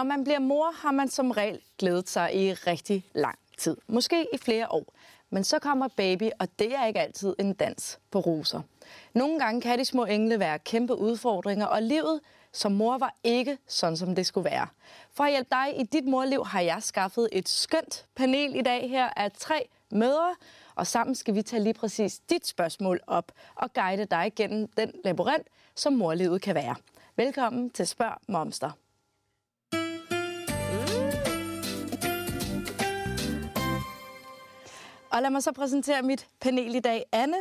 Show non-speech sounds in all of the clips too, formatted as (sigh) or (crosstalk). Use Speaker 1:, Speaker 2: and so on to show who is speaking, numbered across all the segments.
Speaker 1: Når man bliver mor, har man som regel glædet sig i rigtig lang tid. Måske i flere år. Men så kommer baby, og det er ikke altid en dans på roser. Nogle gange kan de små engle være kæmpe udfordringer, og livet som mor var ikke sådan, som det skulle være. For at hjælpe dig i dit morliv har jeg skaffet et skønt panel i dag her af tre mødre, og sammen skal vi tage lige præcis dit spørgsmål op og guide dig gennem den labyrint, som morlivet kan være. Velkommen til Spørg Momster. Og lad mig så præsentere mit panel i dag. Anne,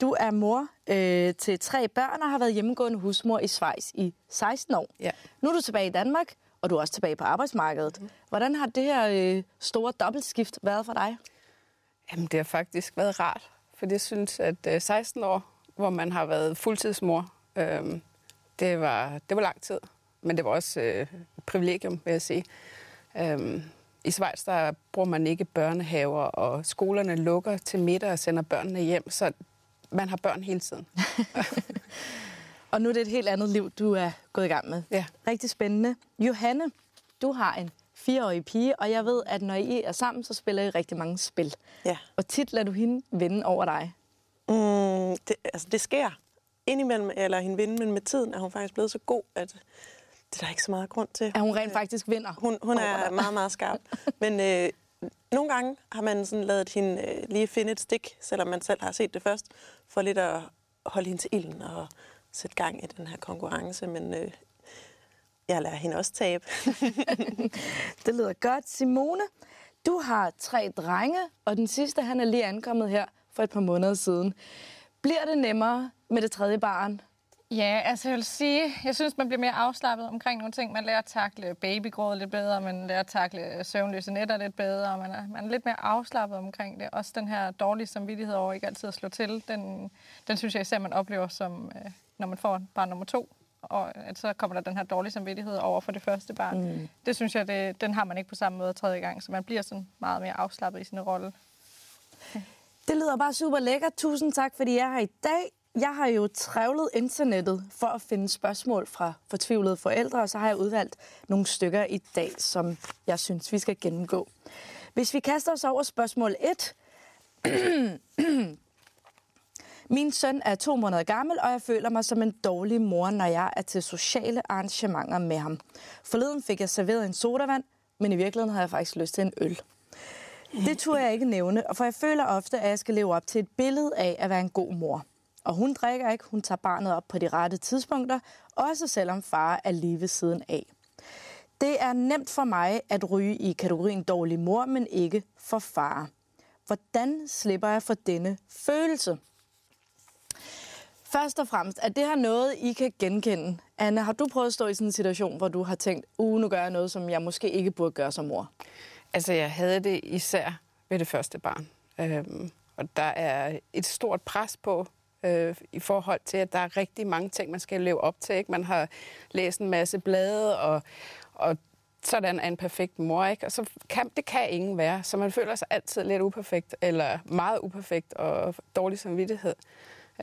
Speaker 1: du er mor øh, til tre børn og har været hjemmegående husmor i Schweiz i 16 år.
Speaker 2: Ja.
Speaker 1: Nu er du tilbage i Danmark, og du er også tilbage på arbejdsmarkedet. Mm. Hvordan har det her øh, store dobbeltskift været for dig?
Speaker 2: Jamen, det har faktisk været rart, for jeg synes, at øh, 16 år, hvor man har været fuldtidsmor, øh, det, var, det var lang tid. Men det var også øh, et privilegium, vil jeg sige. Øh, I Schweiz, der bruger man ikke børnehaver, og skolerne lukker til middag og sender børnene hjem, så man har børn hele tiden. (laughs)
Speaker 1: Og nu er det et helt andet liv, du er gået i gang med.
Speaker 2: Ja.
Speaker 1: Rigtig spændende. Johanne, du har en fireårig pige, og jeg ved, at når I er sammen, så spiller I rigtig mange spil.
Speaker 3: Ja.
Speaker 1: Og tit lader du hende vinde over dig.
Speaker 3: Mm, det, altså, det sker indimellem, eller hende vinde, men med tiden er hun faktisk blevet så god, at det er der ikke så meget grund til.
Speaker 1: At hun rent faktisk vinder.
Speaker 3: Hun, hun er meget, meget skarp. Men øh, nogle gange har man sådan lavet hende øh, lige finde et stik, selvom man selv har set det først, for lidt at holde hende til ilden og sætte gang i den her konkurrence. Men øh, jeg lader hende også tabe. (laughs)
Speaker 1: Det lyder godt. Simone, du har tre drenge, og den sidste, han er lige ankommet her for et par måneder siden. Bliver det nemmere med det tredje barn?
Speaker 4: Ja, altså jeg vil sige, jeg synes, man bliver mere afslappet omkring nogle ting. Man lærer at takle babygråd lidt bedre, man lærer at takle søvnløse nætter lidt bedre, man er, man er lidt mere afslappet omkring det. Også den her dårlige samvittighed over ikke altid at slå til, den, den synes jeg især, man oplever, som, øh, når man får barn nummer to. Og at så kommer der den her dårlige samvittighed over for det første barn. Mm. Det synes jeg, det, den har man ikke på samme måde tredje gang, så man bliver sådan meget mere afslappet i sin rolle.
Speaker 1: Det lyder bare super lækkert. Tusind tak, fordi jeg er her i dag. Jeg har jo trævlet internettet for at finde spørgsmål fra fortvivlede forældre, og så har jeg udvalgt nogle stykker i dag, som jeg synes, vi skal gennemgå. Hvis vi kaster os over spørgsmål 1. (clears throat) Min søn er to måneder gammel, og jeg føler mig som en dårlig mor, når jeg er til sociale arrangementer med ham. Forleden fik jeg serveret en sodavand, men i virkeligheden havde jeg faktisk lyst til en øl. Det turde jeg ikke nævne, for jeg føler ofte, at jeg skal leve op til et billede af at være en god mor. Og hun drikker ikke, hun tager barnet op på de rette tidspunkter, også selvom far er lige ved siden af. Det er nemt for mig at ryge i kategorien dårlig mor, men ikke for far. Hvordan slipper jeg for denne følelse? Først og fremmest, er det her noget, I kan genkende? Anne, har du prøvet at stå i sådan en situation, hvor du har tænkt, uh, nu gør jeg noget, som jeg måske ikke burde gøre som mor?
Speaker 2: Altså, jeg havde det især ved det første barn. Øhm, og der er et stort pres på øh, i forhold til, at der er rigtig mange ting, man skal leve op til. Ikke? Man har læst en masse blade, og, og sådan er en perfekt mor, ikke? Og så kan, det kan ingen være, så man føler sig altid lidt uperfekt, eller meget uperfekt og dårlig samvittighed.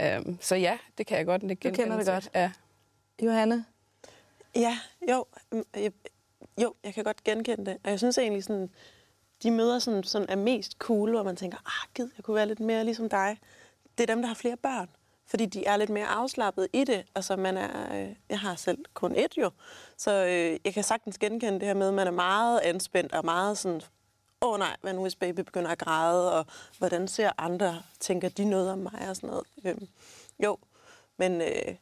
Speaker 2: Øhm, så ja, det kan jeg godt. Det
Speaker 1: Du kender det godt.
Speaker 2: Ja.
Speaker 1: Johanne?
Speaker 3: Ja, jo, mm, jeg, jo, jeg kan godt genkende det. Og jeg synes egentlig, sådan, de møder, som sådan er mest cool, hvor man tænker, ah, gid, jeg kunne være lidt mere ligesom dig. Det er dem, der har flere børn. Fordi de er lidt mere afslappet i det. Altså, man er, øh, jeg har selv kun et jo. Så øh, jeg kan sagtens genkende det her med, at man er meget anspændt og meget sådan, åh oh, nej, hvad nu hvis baby begynder at græde, og hvordan ser andre, tænker de noget om mig og sådan noget. Øh, jo, men øh,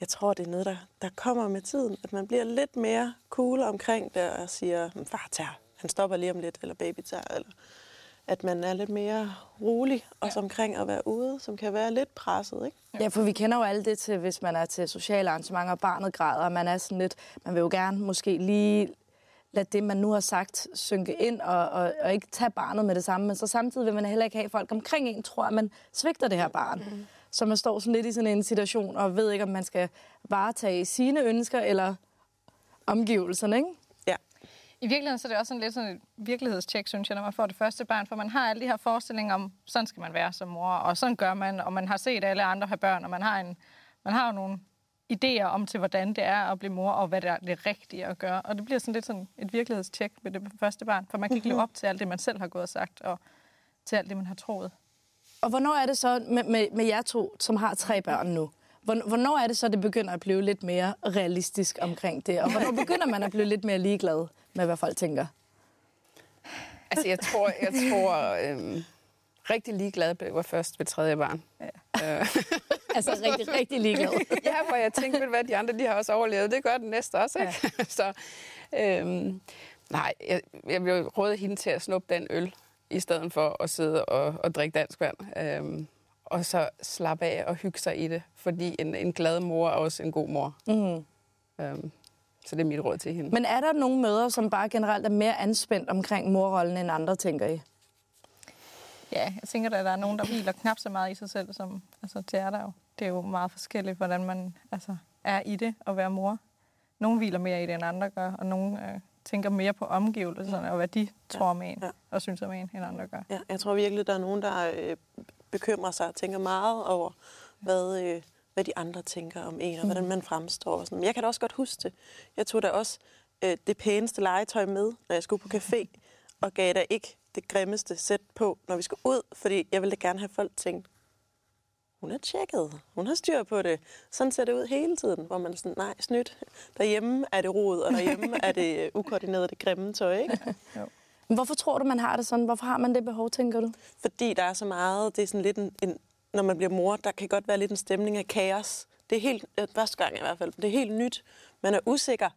Speaker 3: jeg tror, det er noget, der, der kommer med tiden, at man bliver lidt mere cool omkring det, og siger, hm, far tager, han stopper lige om lidt, eller baby tager, eller at man er lidt mere rolig, også omkring at være ude, som kan være lidt presset, ikke?
Speaker 1: Ja, for vi kender jo alle det til, hvis man er til sociale arrangementer, og barnet græder, og man er sådan lidt, man vil jo gerne måske lige lade det, man nu har sagt, synke ind, og, og, og ikke tage barnet med det samme, men så samtidig vil man heller ikke have at folk omkring en, tror at man svigter det her barn. Mm. Så man står sådan lidt i sådan en situation, og ved ikke, om man skal varetage sine ønsker, eller omgivelserne, ikke?
Speaker 4: I virkeligheden så er det også sådan lidt sådan et virkelighedstjek, synes jeg, når man får det første barn, for man har alle de her forestillinger om, sådan skal man være som mor, og sådan gør man, og man har set alle andre have børn, og man har, en, man har jo nogle idéer om til, hvordan det er at blive mor, og hvad det er det rigtige at gøre. Og det bliver sådan lidt sådan et virkelighedstjek med det første barn, for man kan ikke leve op til alt det, man selv har gået og sagt, og til alt det, man har troet.
Speaker 1: Og hvornår er det så med, med, med jer to, som har tre børn nu? Hvorn- Hvornår er det så, det begynder at blive lidt mere realistisk omkring det? Og hvornår begynder man at blive lidt mere ligeglad med, hvad folk tænker?
Speaker 2: Altså, jeg tror, jeg tror øhm, rigtig ligeglad blev jeg først ved tredje barn. Ja. Øh, (laughs)
Speaker 1: Altså rigtig, rigtig ligeglad. (laughs)
Speaker 2: ja, hvor jeg tænkte, ved hvad, de andre de har også overlevet. Det gør den næste også, ikke? Ja. (laughs) så, øhm, nej, jeg, jeg vil råde hende til at snuppe den øl, i stedet for at sidde og, og drikke dansk vand. Øhm, og så slappe af og hygge sig i det, fordi en, en glad mor er også en god mor.
Speaker 1: Mm.
Speaker 2: Øhm, så det er mit råd til hende.
Speaker 1: Men er der nogle møder, som bare generelt er mere anspændt omkring morrollen end andre, tænker I?
Speaker 4: Ja, jeg tænker, at der er nogen, der hviler knap så meget i sig selv, som altså, det er der jo. Det er jo meget forskelligt, hvordan man altså, er i det at være mor. Nogle hviler mere i det, end andre gør, og nogle øh, tænker mere på omgivelserne og hvad de tror med en,
Speaker 3: Ja.
Speaker 4: og synes om en, end andre gør.
Speaker 3: Ja, jeg tror virkelig, der er nogen, der øh, bekymrer sig og tænker meget over, hvad, øh, hvad de andre tænker om en, og hvordan man fremstår. Og sådan. Men jeg kan da også godt huske det. Jeg tog da også øh, det pæneste legetøj med, når jeg skulle på café, og gav da ikke det grimmeste sæt på, når vi skulle ud, fordi jeg ville da gerne have folk tænkt, hun er tjekket, hun har styr på det. Sådan ser det ud hele tiden, hvor man er sådan, nej, snydt. Derhjemme er det rod, og derhjemme er det øh, ukoordineret, det grimme tøj, ikke?
Speaker 1: Men Hvorfor tror du, man har det sådan? Hvorfor har man det behov, tænker du?
Speaker 3: Fordi der er så meget, det er sådan lidt en, en når man bliver mor, der kan godt være lidt en stemning af kaos. Det er helt, øh, første gang i hvert fald, det er helt nyt. Man er usikker,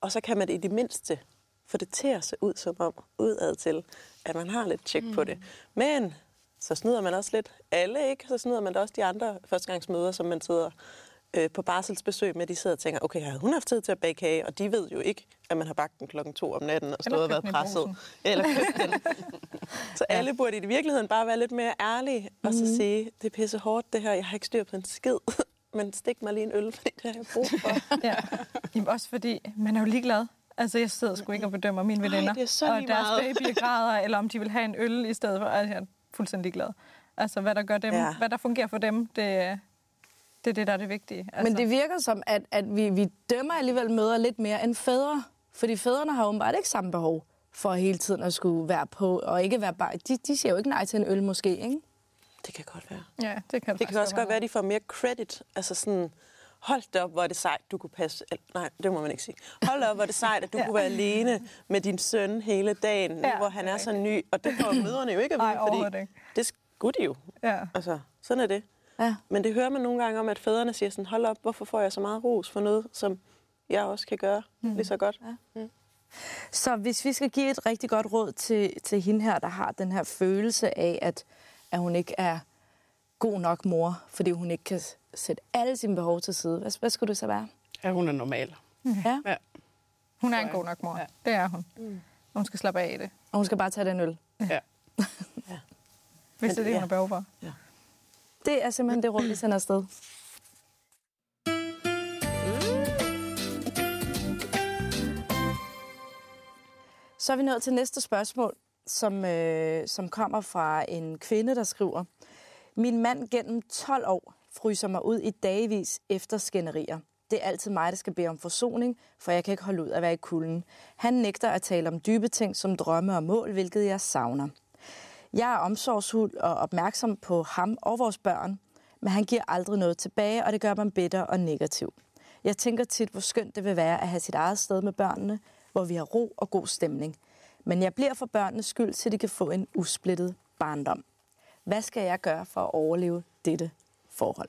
Speaker 3: og så kan man det i det mindste få det til at se ud som om, udad til, at man har lidt tjek mm. på det. Men så snyder man også lidt alle, ikke? Så snyder man da også de andre førstegangsmøder, som man sidder øh, på barselsbesøg med, de sidder og tænker, okay, har hun haft tid til at bage kage? Og de ved jo ikke, at man har bagt den klokken to om natten og stået og været presset. Eller den. (laughs) Så alle burde i virkeligheden bare være lidt mere ærlige og så sige, det er pisse hårdt det her, jeg har ikke styr på en skid, (laughs) men stik mig lige en øl, fordi det har jeg brug for. (laughs)
Speaker 4: Ja. Jamen, også fordi man er jo ligeglad. Altså, jeg sidder sgu ikke og bedømmer mine veninder.
Speaker 3: er så
Speaker 4: og deres
Speaker 3: meget.
Speaker 4: baby græder, eller om de vil have en øl i stedet for. Altså, jeg er fuldstændig ligeglad. Altså, hvad der gør dem,
Speaker 3: ja.
Speaker 4: hvad der fungerer for dem, det, det er det, der er det vigtige. Altså,
Speaker 1: Men det virker som, at, at vi, vi dømmer alligevel møder lidt mere end fædre. Fordi fædrene har åbenbart ikke samme behov for hele tiden at skulle være på, og ikke være bare... De, de siger jo ikke nej til en øl måske, ikke?
Speaker 3: Det kan godt være.
Speaker 4: Ja, det kan
Speaker 3: Det kan også godt være, at de får mere credit. Altså sådan, hold da op, hvor er det sejt, du kunne passe... Nej, det må man ikke sige. Hold da op, hvor er det sejt, at du ja. kunne være alene med din søn hele dagen, nu
Speaker 4: Ja,
Speaker 3: hvor han
Speaker 4: det er
Speaker 3: er så ny. Og det får mødrene jo ikke at vide, fordi
Speaker 4: ikke.
Speaker 3: det skulle de jo.
Speaker 4: Ja.
Speaker 3: Altså, sådan er det.
Speaker 1: Ja.
Speaker 3: Men det hører man nogle gange om, at fædrene siger sådan, hold op, hvorfor får jeg så meget ros for noget, som jeg også kan gøre mm. lige så godt. Ja.
Speaker 1: Så hvis vi skal give et rigtig godt råd til, til hende her, der har den her følelse af, at, at hun ikke er god nok mor, fordi hun ikke kan sætte alle sine behov til side, hvad, hvad skulle det så være?
Speaker 2: Ja, hun er normal.
Speaker 1: Ja.
Speaker 2: Ja.
Speaker 4: Hun er en god nok mor.
Speaker 2: Ja.
Speaker 4: Ja. Det er hun. Mm. Hun skal slappe af i det,
Speaker 1: Og hun skal bare tage den øl.
Speaker 2: ja. (laughs)
Speaker 4: hvis det er det,
Speaker 3: ja.
Speaker 4: hun har behov for.
Speaker 1: Det er simpelthen det rum, vi sender afsted. Så er vi nået til næste spørgsmål, som, øh, som kommer fra en kvinde, der skriver. Min mand gennem 12 år fryser mig ud i dagevis efter skænderier. Det er altid mig, der skal bede om forsoning, for jeg kan ikke holde ud at være i kulden. Han nægter at tale om dybe ting som drømme og mål, hvilket jeg savner. Jeg er omsorgsfuld og opmærksom på ham og vores børn, men han giver aldrig noget tilbage, og det gør mig bitter og negativ. Jeg tænker tit, hvor skønt det vil være at have sit eget sted med børnene, hvor vi har ro og god stemning. Men jeg bliver for børnenes skyld, så de kan få en usplittet barndom. Hvad skal jeg gøre for at overleve dette forhold?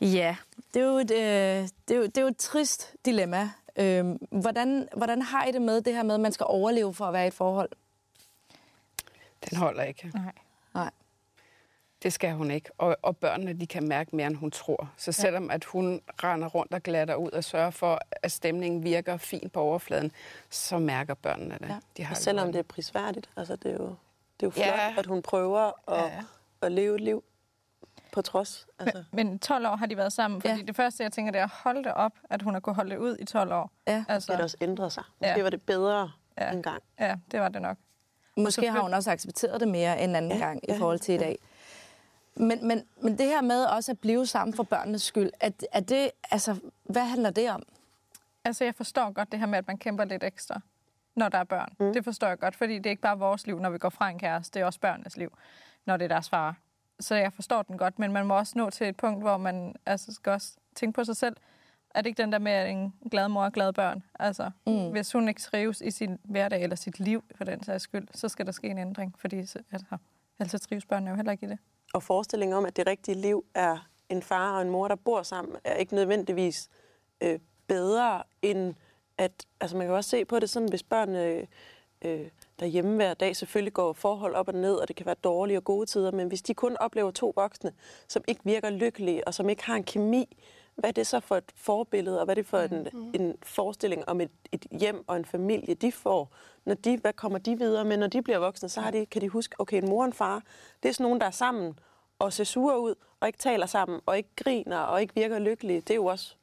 Speaker 1: Ja, det er jo et, øh, det er jo, det er jo et trist dilemma. Øh, hvordan, hvordan har I det med det her med, at man skal overleve for at være i et forhold?
Speaker 2: Den holder ikke.
Speaker 4: Nej.
Speaker 1: Nej.
Speaker 2: Det skal hun ikke. Og, og børnene, de kan mærke mere, end hun tror. Så selvom at hun render rundt og glatter ud og sørger for, at stemningen virker fint på overfladen, så mærker børnene det.
Speaker 1: Ja.
Speaker 2: De har
Speaker 3: Og selvom det er prisværdigt. Altså, det er jo, det er jo flot,
Speaker 2: Ja.
Speaker 3: at hun prøver at,
Speaker 2: Ja.
Speaker 3: at leve et liv på trods. Altså,
Speaker 4: Men, men 12 år har de været sammen, fordi
Speaker 1: Ja.
Speaker 4: det første, jeg tænker, det er at holde det op, at hun har kunnet holde det ud i 12 år.
Speaker 1: Ja.
Speaker 4: Altså,
Speaker 3: det har også ændret sig.
Speaker 4: Ja.
Speaker 3: var det bedre
Speaker 4: Ja.
Speaker 3: engang.
Speaker 4: ja, det var det nok.
Speaker 1: Måske har hun også accepteret det mere end anden
Speaker 3: Ja,
Speaker 1: gang i
Speaker 3: ja,
Speaker 1: forhold til i dag. Men, men, men det her med også at blive sammen for børnenes skyld, er, er det, altså, hvad handler det om?
Speaker 4: Altså, jeg forstår godt det her med, at man kæmper lidt ekstra, når der er børn. Mm. Det forstår jeg godt, fordi det er ikke bare vores liv, når vi går fra en kæreste. Det er også børnenes liv, når det er deres far. Så jeg forstår den godt, men man må også nå til et punkt, hvor man altså, skal også tænke på sig selv. Er det ikke den der med, at en glad mor og glade børn? Altså, mm. hvis hun ikke trives i sin hverdag eller sit liv, for den sags skyld, så skal der ske en ændring, fordi altså, altså trives børnene jo heller ikke i det.
Speaker 3: Og forestillingen om, at det rigtige liv er en far og en mor, der bor sammen, er ikke nødvendigvis øh, bedre end at... Altså man kan også se på det sådan, hvis børnene øh, derhjemme hver dag selvfølgelig går forhold op og ned, og det kan være dårlige og gode tider, men hvis de kun oplever to voksne, som ikke virker lykkelige, og som ikke har en kemi, hvad er det så for et forbillede, og hvad er det for en, mm. en forestilling om et, et hjem og en familie, de får? Når de, hvad kommer de videre med, når de bliver voksne, så har de, kan de huske, okay, en mor og en far, det er sådan nogen, der er sammen og ser sure ud, og ikke taler sammen, og ikke griner, og ikke virker lykkelige. Det er jo også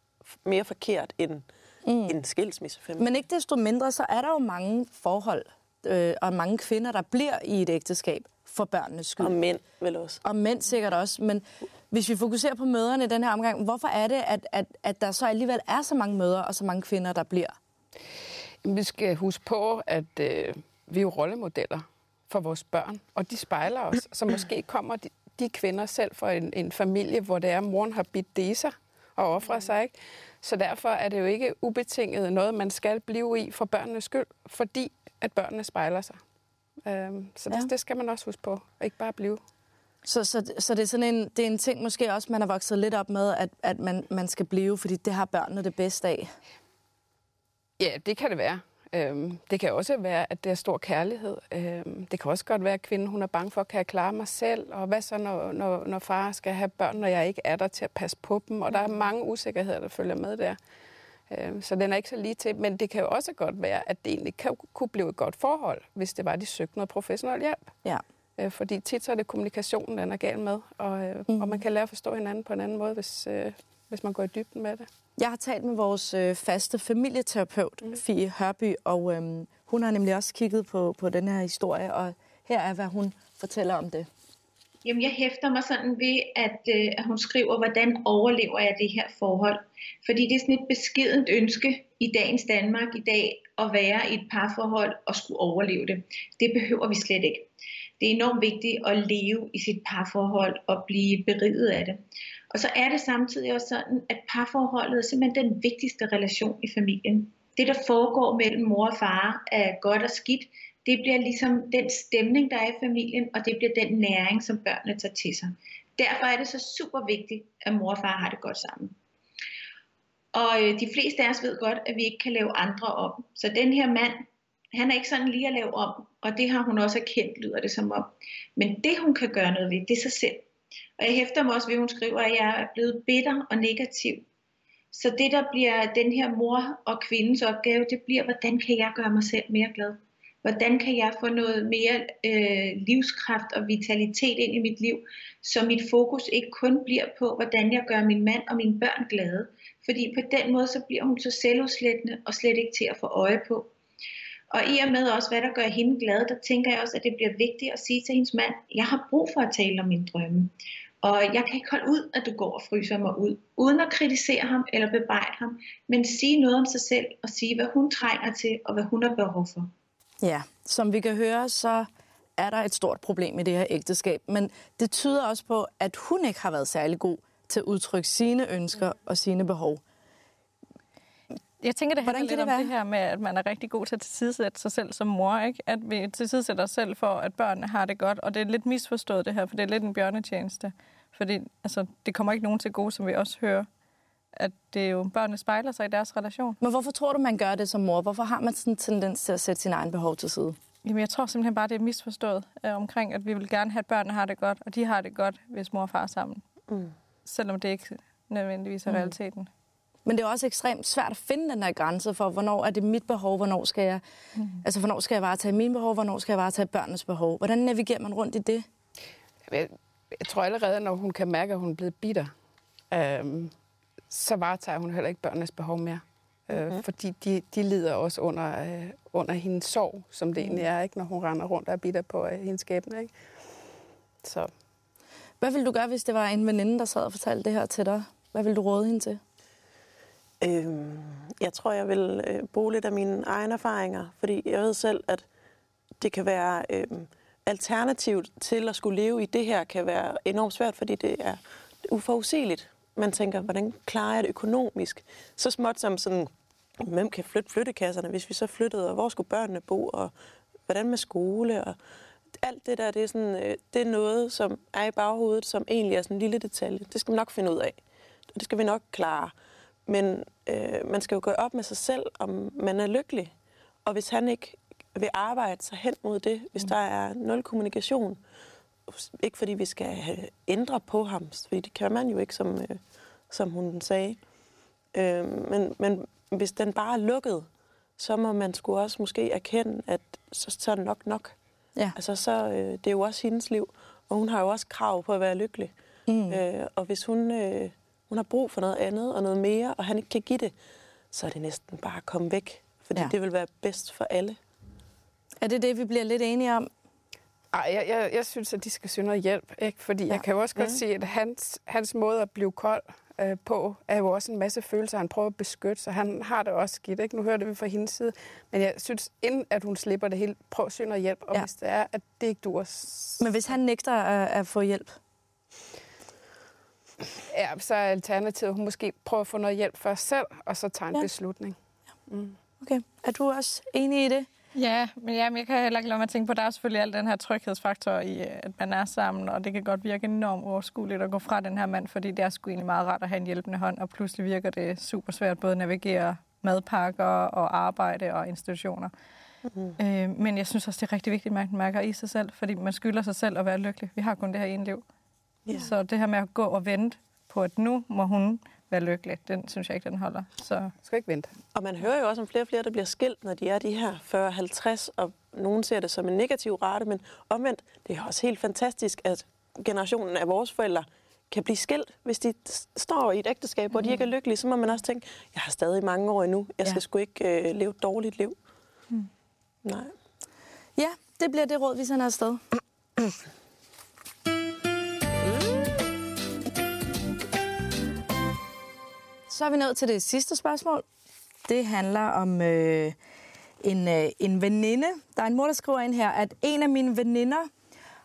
Speaker 3: mere forkert end mm. en skilsmissefamilie.
Speaker 1: Men ikke desto mindre, så er der jo mange forhold, øh, og mange kvinder, der bliver i et ægteskab for børnenes skyld.
Speaker 3: Og mænd vel også.
Speaker 1: Og mænd sikkert også. Men hvis vi fokuserer på møderne i den her omgang, hvorfor er det, at, at, at der så alligevel er så mange mødre og så mange kvinder, der bliver?
Speaker 2: Vi skal huske på, at øh, vi er jo rollemodeller for vores børn, og de spejler os. Så måske kommer de, de kvinder selv fra en, en familie, hvor det er, at moren har bidt det sig og offret sig. Ikke? Så derfor er det jo ikke ubetinget noget, man skal blive i for børnenes skyld, fordi at børnene spejler sig. Øhm, så ja. det, det skal man også huske på, ikke bare blive.
Speaker 1: Så, så, så det, er sådan en, det er en ting, måske også, man har vokset lidt op med, at, at man, man skal blive, fordi det har børnene det bedste af?
Speaker 2: Ja, det kan det være. Øhm, det kan også være, at det er stor kærlighed. Øhm, det kan også godt være, at kvinden hun er bange for, kan jeg klare mig selv? Og hvad så, når, når, når far skal have børn, når jeg ikke er der til at passe på dem? Og der er mange usikkerheder, der følger med der. Øhm, så den er ikke så lige til. Men det kan jo også godt være, at det egentlig kan, kunne blive et godt forhold, hvis det var, de søgte noget professionel hjælp.
Speaker 1: Ja.
Speaker 2: Øh, fordi tit så er det kommunikationen, den er gal med. Og, øh, mm. og man kan lære at forstå hinanden på en anden måde, hvis, øh, hvis man går i dybden med det.
Speaker 1: Jeg har talt med vores øh, faste familieterapeut, mm. Fie Hørby, og øh, hun har nemlig også kigget på, på den her historie, og her er, hvad hun fortæller om det.
Speaker 5: Jamen, jeg hæfter mig sådan ved, at, øh, at hun skriver, hvordan overlever jeg det her forhold. Fordi det er sådan et beskedent ønske i dagens Danmark i dag, at være i et parforhold og skulle overleve det. Det behøver vi slet ikke. Det er enormt vigtigt at leve i sit parforhold og blive beriget af det. Og så er det samtidig også sådan, at parforholdet er simpelthen den vigtigste relation i familien. Det, der foregår mellem mor og far, er godt og skidt. Det bliver ligesom den stemning, der er i familien, og det bliver den næring, som børnene tager til sig. Derfor er det så super vigtigt, at mor og far har det godt sammen. Og øh, de fleste af os ved godt, at vi ikke kan lave andre om. Så den her mand, han er ikke sådan lige at lave om, og det har hun også erkendt, lyder det som om. Men det hun kan gøre noget ved, det er sig selv. Og jeg hæfter mig også ved, at hun skriver, at jeg er blevet bitter og negativ. Så det, der bliver den her mor og kvindens opgave, det bliver, hvordan kan jeg gøre mig selv mere glad? Hvordan kan jeg få noget mere øh, livskraft og vitalitet ind i mit liv, så mit fokus ikke kun bliver på, hvordan jeg gør min mand og mine børn glade. Fordi på den måde, så bliver hun så selvudslættende og slet ikke til at få øje på. Og i og med også, hvad der gør hende glad, der tænker jeg også, at det bliver vigtigt at sige til hendes mand, jeg har brug for at tale om min drømme. Og jeg kan ikke holde ud, at du går og fryser mig ud, uden at kritisere ham eller bebrejde ham, men sige noget om sig selv og sige, hvad hun trænger til og hvad hun har behov for.
Speaker 1: Ja, som vi kan høre, så er der et stort problem i det her ægteskab, men det tyder også på, at hun ikke har været særlig god til at udtrykke sine ønsker og sine behov.
Speaker 4: Jeg tænker, det handler lidt det om være? det her med, at man er rigtig god til at tilsidesætte sig selv som mor. Ikke? At vi tilsidesætter os selv for, at børnene har det godt. Og det er lidt misforstået det her, for det er lidt en bjørnetjeneste. Fordi altså, det kommer ikke nogen til gode, som vi også hører at det er jo, børnene spejler sig i deres relation.
Speaker 1: Men hvorfor tror du, man gør det som mor? Hvorfor har man sådan en tendens til at sætte sin egen behov til side?
Speaker 4: Jamen, jeg tror simpelthen bare, det er misforstået øh, omkring, at vi vil gerne have, at børnene har det godt, og de har det godt, hvis mor og far er sammen. Mm. Selvom det ikke nødvendigvis er mm. realiteten.
Speaker 1: Men det er også ekstremt svært at finde den her grænse for, hvornår er det mit behov, hvornår skal jeg, mm. altså, hvornår skal jeg varetage mine behov, hvornår skal jeg varetage børnenes behov. Hvordan navigerer man rundt i det?
Speaker 2: Jeg, jeg tror allerede, når hun kan mærke, at hun er blevet bitter, øhm, så varetager hun heller ikke børnenes behov mere. Mm-hmm. fordi de, de lider også under, øh, under hendes sorg, som det mm. egentlig er, ikke, når hun render rundt og er bitter på øh, hendes skæbne. Ikke? Så.
Speaker 1: Hvad ville du gøre, hvis det var en veninde, der sad og fortalte det her til dig? Hvad ville du råde hende til?
Speaker 3: Øhm, jeg tror, jeg vil øh, bruge lidt af mine egne erfaringer, fordi jeg ved selv, at det kan være øhm, alternativt til at skulle leve i det her, kan være enormt svært, fordi det er uforudsigeligt. Man tænker, hvordan klarer jeg det økonomisk? Så småt som sådan, hvem kan flytte flyttekasserne, hvis vi så flyttede, og hvor skulle børnene bo, og hvordan med skole, og alt det der, det er, sådan, øh, det er noget, som er i baghovedet, som egentlig er sådan en lille detalje. Det skal man nok finde ud af. Og det skal vi nok klare. Men øh, man skal jo gå op med sig selv, om man er lykkelig. Og hvis han ikke vil arbejde sig hen mod det, hvis der er nul kommunikation, ikke fordi vi skal ændre på ham, fordi det kan man jo ikke, som, øh, som hun sagde. Øh, men, men hvis den bare er lukket, så må man sgu også måske erkende, at så, så er nok nok.
Speaker 1: Ja.
Speaker 3: Altså, så, øh, det er jo også hendes liv, og hun har jo også krav på at være lykkelig. Mm. Øh, og hvis hun, øh, hun har brug for noget andet og noget mere, og han ikke kan give det, så er det næsten bare at komme væk. Fordi
Speaker 1: ja.
Speaker 3: det vil være bedst for alle.
Speaker 1: Er det det, vi bliver lidt enige om?
Speaker 2: Ej, jeg, jeg, jeg synes, at de skal søge noget hjælp, ikke? Fordi ja. jeg kan jo også godt
Speaker 3: Ja.
Speaker 2: sige, at hans, hans måde at blive kold øh, på, er jo også en masse følelser, han prøver at beskytte, så han har det også skidt, ikke? Nu hører det vi fra hendes side, men jeg synes, inden at hun slipper det hele, prøv at søge noget hjælp, og
Speaker 1: Ja.
Speaker 2: hvis det er, at det ikke dur,
Speaker 1: Men hvis han nægter at, at få hjælp?
Speaker 2: ja, så er alternativet, at hun måske prøver at få noget hjælp først selv, og så tager en
Speaker 1: Ja.
Speaker 2: ja. beslutning.
Speaker 1: Okay. Er du også enig i det?
Speaker 4: Ja, men jamen, jeg kan heller ikke lade mig tænke på, at der er selvfølgelig al den her tryghedsfaktor i, øh, at man er sammen, og det kan godt virke enormt overskueligt at gå fra den her mand, fordi det er sgu egentlig meget rart at have en hjælpende hånd, og pludselig virker det super svært både at navigere madpakker og arbejde og institutioner. Mm. Øh, men jeg synes også, det er rigtig vigtigt, at man mærker i sig selv, fordi man skylder sig selv at være lykkelig. Vi har kun det her ene liv.
Speaker 3: Ja.
Speaker 4: Så det her med at gå og vente på, at nu må hun være lykkelig, den synes jeg ikke, den holder. Så
Speaker 2: Du skal ikke vente.
Speaker 3: Og man hører jo også om flere og flere, der bliver skilt, når de er de her 40-50, og nogen ser det som en negativ rate, men omvendt, det er også helt fantastisk, at generationen af vores forældre kan blive skilt, hvis de står i et ægteskab, hvor de ikke er lykkelige, så må man også tænke, jeg har stadig mange år endnu, jeg skal
Speaker 1: Ja.
Speaker 3: sgu ikke øh, leve et dårligt liv. Nej.
Speaker 1: Ja, det bliver det råd, vi sender afsted. (clears throat) Så er vi nået til det sidste spørgsmål. Det handler om øh, en, øh, en veninde. Der er en mor, der skriver ind her, at en af mine veninder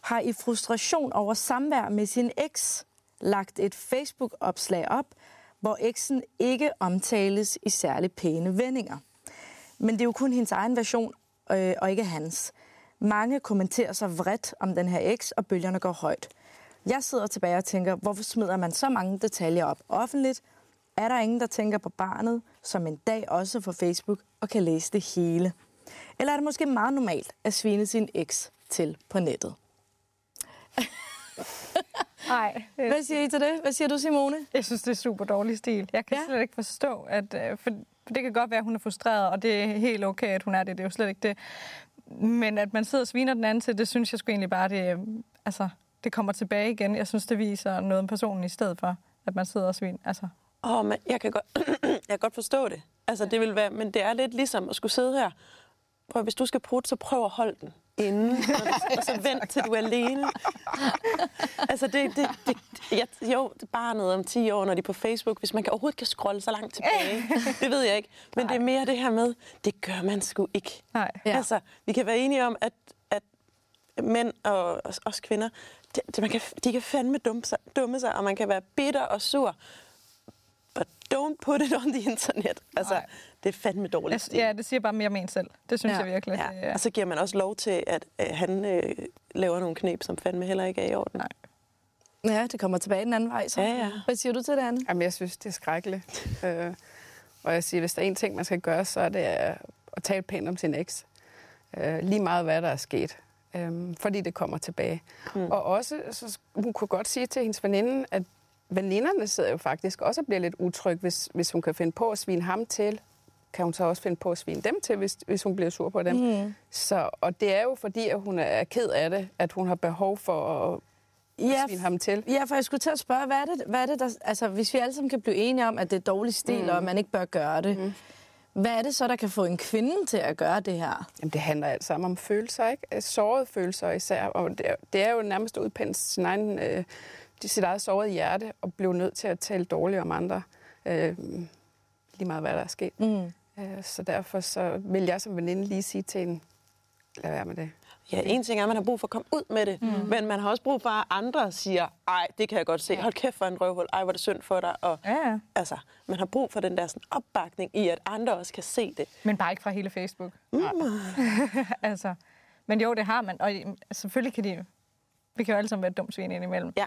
Speaker 1: har i frustration over samvær med sin eks lagt et Facebook-opslag op, hvor eksen ikke omtales i særlig pæne vendinger. Men det er jo kun hendes egen version, øh, og ikke hans. Mange kommenterer sig vredt om den her eks, og bølgerne går højt. Jeg sidder tilbage og tænker, hvorfor smider man så mange detaljer op offentligt? Er der ingen, der tænker på barnet, som en dag også får Facebook og kan læse det hele? Eller er det måske meget normalt at svine sin eks til på nettet? (laughs)
Speaker 4: Nej,
Speaker 1: Hvad siger I til det? Hvad siger du, Simone?
Speaker 4: Jeg synes, det er super dårlig stil. Jeg kan
Speaker 1: Ja.
Speaker 4: slet ikke forstå, at... øh, For, for det kan godt være, at hun er frustreret, og det er helt okay, at hun er det. Det er jo slet ikke det. Men at man sidder og sviner den anden til, det synes jeg sgu egentlig bare, det, øh, altså, det kommer tilbage igen. Jeg synes, det viser noget om personen i stedet for, at man sidder og sviner. Altså,
Speaker 3: Åh, men jeg kan, godt, (clears throat) jeg kan godt forstå det. Altså, det vil være, men det er lidt ligesom at skulle sidde her. Prøv, hvis du skal prutte, så prøv at holde den inden, og (laughs) så vent til du er alene. (laughs) altså, det, det, det, jeg, jo, det er bare noget om 10 år, når de er på Facebook, hvis man kan, overhovedet kan scrolle så langt tilbage. (laughs) Det ved jeg ikke. Men det er mere det her med, det gør man sgu ikke.
Speaker 4: nej.
Speaker 1: Ja.
Speaker 3: Altså, vi kan være enige om, at, at mænd og os, os kvinder, det, det, man kan, de kan fandme dumme sig, dumme sig, og man kan være bitter og sur. But don't put it on the internet. Altså,
Speaker 4: Nej.
Speaker 3: det er fandme dårligt.
Speaker 4: Jeg,
Speaker 3: stil.
Speaker 4: ja, det siger bare mere om en selv. Det synes
Speaker 1: Ja.
Speaker 4: ja. jeg virkelig.
Speaker 3: Ja.
Speaker 4: Det,
Speaker 3: Og så giver man også lov til, at øh, han øh, laver nogle knep, som fandme heller ikke er i orden.
Speaker 4: Nej.
Speaker 1: Ja, det kommer tilbage den anden vej. Så.
Speaker 3: Ja, ja.
Speaker 1: Hvad siger du til det, Anne?
Speaker 2: Jamen, jeg synes, det er skrækkeligt. øh, og jeg siger, hvis der er en ting, man skal gøre, så er det øh, at tale pænt om sin eks. Øh, lige meget, hvad der er sket. Øh, fordi det kommer tilbage. Mm. Og også, så hun kunne godt sige til hendes veninde, at veninderne sidder jo faktisk også og bliver lidt utryg, hvis, hvis hun kan finde på at svine ham til. Kan hun så også finde på at svine dem til, hvis, hvis hun bliver sur på dem. Mm. Så, og det er jo fordi, at hun er ked af det, at hun har behov for at
Speaker 1: Ja,
Speaker 2: svine ham til.
Speaker 1: Ja, for jeg skulle til at spørge, hvad er det, hvad er det der... Altså, hvis vi alle sammen kan blive enige om, at det er dårlig stil, mm. og at man ikke bør gøre det. Mm. Hvad er det så, der kan få en kvinde til at gøre det her?
Speaker 2: Jamen, det handler alt sammen om følelser, ikke? Sårede følelser især. Og det er, det er jo nærmest at udpænde sin egen, øh, sit eget sårede hjerte og blive nødt til at tale dårligt om andre. Øh, lige meget, hvad der er sket.
Speaker 1: Mm.
Speaker 2: Øh, så derfor så vil jeg som veninde lige sige til en, lad være med det.
Speaker 3: Ja, en ting er, at man har brug for at komme ud med det, mm. men man har også brug for, at andre siger, ej, det kan jeg godt se, hold kæft for en røvhul, ej, hvor er det synd for dig. Og,
Speaker 4: Ja, ja.
Speaker 3: altså, man har brug for den der sådan, opbakning i, at andre også kan se det.
Speaker 4: Men bare ikke fra hele Facebook. Mm. (laughs) altså, men jo, det har man. Og selvfølgelig kan de... Vi kan jo alle sammen være dumt svin indimellem.
Speaker 3: Ja.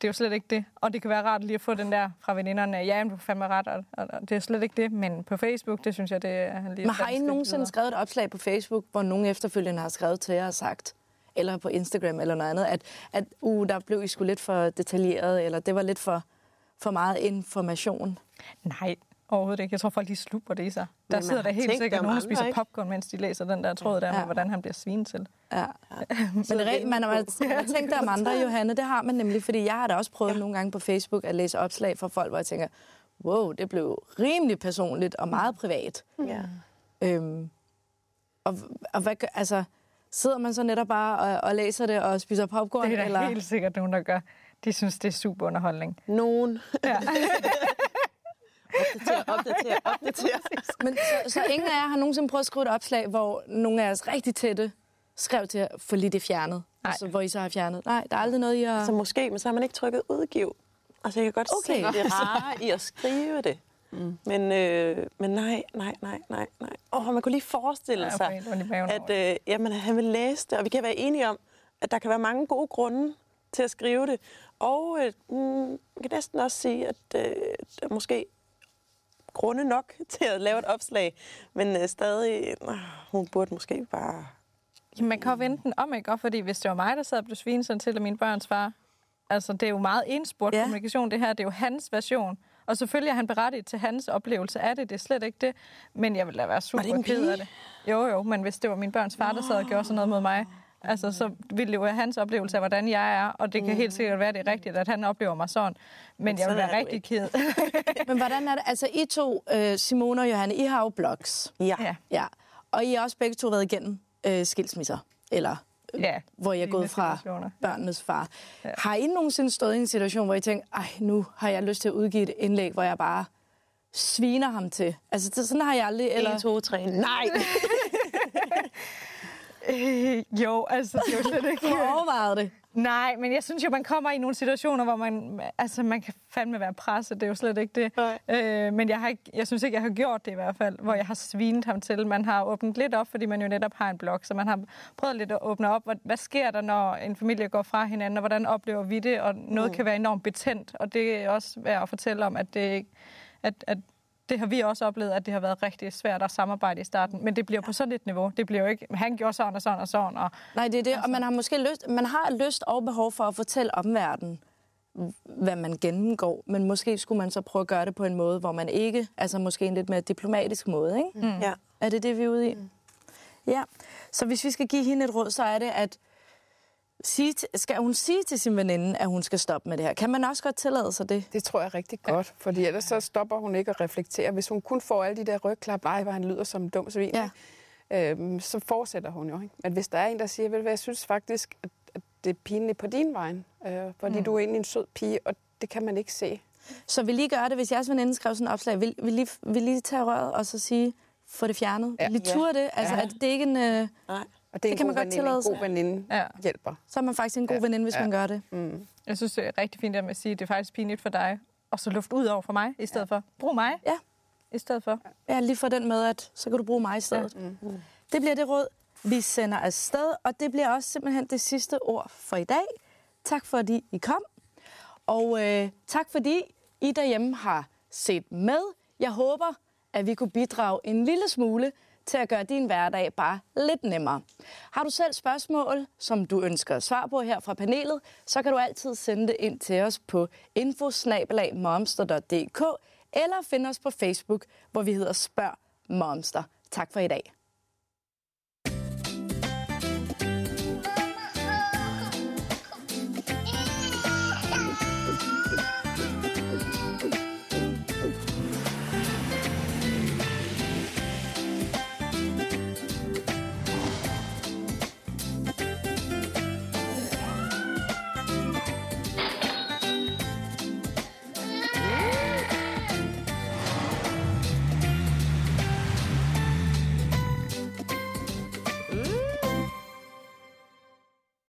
Speaker 4: Det er jo slet ikke det. Og det kan være rart lige at få den der fra veninderne. Ja, men du får fandme ret, og, og, det er slet ikke det. Men på Facebook, det synes jeg, det er lige...
Speaker 1: Men har I nogensinde skrevet et opslag på Facebook, hvor nogen efterfølgende har skrevet til jer og sagt, eller på Instagram eller noget andet, at, at uh, der blev I sgu lidt for detaljeret, eller det var lidt for, for meget information?
Speaker 4: Nej, overhovedet ikke. Jeg tror, folk de slupper det i sig. Der sidder der helt sikkert nogen, der spiser
Speaker 3: ikke?
Speaker 4: popcorn, mens de læser den der tråd der med,
Speaker 1: Ja.
Speaker 4: hvordan han bliver svin til.
Speaker 1: Ja. (laughs) Men det rigtigt, man har, tænkt det om andre, Johanne. Det har man nemlig, fordi jeg har da også prøvet ja. nogle gange på Facebook at læse opslag fra folk, hvor jeg tænker, wow, det blev rimelig personligt og meget privat.
Speaker 3: Ja.
Speaker 1: Øhm, og, og hvad, altså, sidder man så netop bare og, og læser det og spiser popcorn?
Speaker 4: Det er der
Speaker 1: eller?
Speaker 4: helt sikkert nogen, der gør. De synes, det er super underholdning.
Speaker 3: Nogen.
Speaker 4: Ja. (laughs)
Speaker 3: opdatere, (laughs) opdatere, opdatere.
Speaker 1: Men så, så ingen af jer har nogensinde prøvet at skrive et opslag, hvor nogle af jeres rigtig tætte skrev til jer, for lige det fjernet?
Speaker 4: Nej.
Speaker 1: Altså, hvor I så har fjernet? Nej, der er aldrig noget, I har...
Speaker 3: Så måske, men så har man ikke trykket udgiv. Altså, jeg kan godt
Speaker 1: Okay.
Speaker 3: se det (laughs) rare i at skrive det. Mm. Men, øh, men nej, nej, nej, nej, nej. Åh, man kunne lige forestille
Speaker 4: Ja,
Speaker 3: sig,
Speaker 4: okay, over
Speaker 3: at øh, jamen, han vil læse det, og vi kan være enige om, at der kan være mange gode grunde til at skrive det. Og øh, mm, jeg kan næsten også sige, at øh, der måske grunde nok (laughs) til at lave et opslag, men øh, stadig, øh, hun burde måske bare...
Speaker 4: Jamen, man kan jo vente den om, ikke? Og fordi hvis det var mig, der sad og blev svinet til af min børns far, altså det er jo meget enspurt
Speaker 1: Ja.
Speaker 4: kommunikation, det her. Det er jo hans version. Og selvfølgelig er han berettiget til hans oplevelse af det. Det er slet ikke det. Men jeg ville da være super ked af det. Jo, jo, men hvis det var min børns far, der sad og gjorde sådan noget mod mig, altså, så ville det jo være hans oplevelse af, hvordan jeg er. Og det kan helt sikkert være, det er rigtigt, at han oplever mig sådan. Men jeg vil være
Speaker 3: er
Speaker 4: rigtig ked. (laughs)
Speaker 1: Men hvordan er det? Altså, I to, øh, Simone og Johanne, I har jo blogs.
Speaker 3: Ja.
Speaker 4: ja.
Speaker 1: Ja. Og I har også begge to været igennem øh, skilsmisser. Eller
Speaker 4: ja.
Speaker 1: hvor jeg er gået fra børnenes far. Ja. Har I nogensinde stået i en situation, hvor I tænker, ej, nu har jeg lyst til at udgive et indlæg, hvor jeg bare sviner ham til? Altså, det, sådan har jeg aldrig... Eller...
Speaker 3: 1, 2, 3, nej! (laughs)
Speaker 4: Øh, jo, altså, det er jo slet ikke...
Speaker 1: Du har overvejet det.
Speaker 4: Nej, men jeg synes jo, man kommer i nogle situationer, hvor man, altså, man kan fandme være presset. Det er jo slet ikke det.
Speaker 3: Nej.
Speaker 4: Øh, men jeg, har ikke, jeg synes ikke, jeg har gjort det i hvert fald, hvor jeg har svinet ham til. Man har åbnet lidt op, fordi man jo netop har en blog, så man har prøvet lidt at åbne op. Hvad, hvad sker der, når en familie går fra hinanden, og hvordan oplever vi det? Og noget mm. kan være enormt betændt, og det er også værd at fortælle om, at det, ikke- at, at det har vi også oplevet, at det har været rigtig svært at samarbejde i starten. Men det bliver på sådan et niveau. Det bliver jo ikke, han gjorde sådan og sådan og sådan. Og,
Speaker 1: Nej, det er det. Og man har måske lyst, man har lyst og behov for at fortælle omverdenen, hvad man gennemgår. Men måske skulle man så prøve at gøre det på en måde, hvor man ikke, altså måske en lidt mere diplomatisk måde, ikke?
Speaker 3: Mm. Ja.
Speaker 1: Er det det, vi er ude i? Mm. Ja. Så hvis vi skal give hende et råd, så er det, at sige skal hun sige til sin veninde, at hun skal stoppe med det her? Kan man også godt tillade sig det?
Speaker 2: Det tror jeg rigtig godt, fordi ellers så stopper hun ikke at reflektere. Hvis hun kun får alle de der rygklap, nej, hvor han lyder som en dum svin,
Speaker 1: Ja.
Speaker 2: ja. øhm, så fortsætter hun jo. Ikke? Men hvis der er en, der siger, ved du hvad, jeg synes faktisk, at, at det er pinligt på din vej, øh, fordi mm. du er egentlig en sød pige, og det kan man ikke se.
Speaker 1: Så vil lige gøre det, hvis jeres veninde skrev sådan et opslag, vil, vil, lige, vil lige tage røret og så sige, få det fjernet? Ja.
Speaker 2: Ja.
Speaker 1: Lige ture det? Altså,
Speaker 2: Ja.
Speaker 1: at det er ikke en... Øh,
Speaker 3: Nej.
Speaker 2: Og det, er
Speaker 1: Det kan
Speaker 2: en
Speaker 1: man
Speaker 2: god
Speaker 1: godt
Speaker 2: veninde,
Speaker 1: tillade
Speaker 2: en
Speaker 1: sig.
Speaker 2: god veninde
Speaker 4: Ja.
Speaker 2: hjælper.
Speaker 1: så er man faktisk en god
Speaker 2: Ja.
Speaker 1: veninde, hvis
Speaker 2: Ja.
Speaker 1: man gør det.
Speaker 2: Mm.
Speaker 4: Jeg synes, det er rigtig fint at sige, at det er faktisk pinligt for dig. Og så luft ud over for mig i stedet for. Brug mig.
Speaker 1: Ja.
Speaker 4: I stedet for.
Speaker 1: Ja, lige for den med, at så kan du bruge mig i stedet. Ja. Mm. Det bliver det råd, vi sender afsted, og det bliver også simpelthen det sidste ord for i dag. Tak fordi I kom, og øh, tak fordi I derhjemme har set med. Jeg håber, at vi kunne bidrage en lille smule til at gøre din hverdag bare lidt nemmere. Har du selv spørgsmål, som du ønsker svar på her fra panelet, så kan du altid sende det ind til os på infosnabelagmomster.dk eller finde os på Facebook, hvor vi hedder Spørg Momster. Tak for i dag.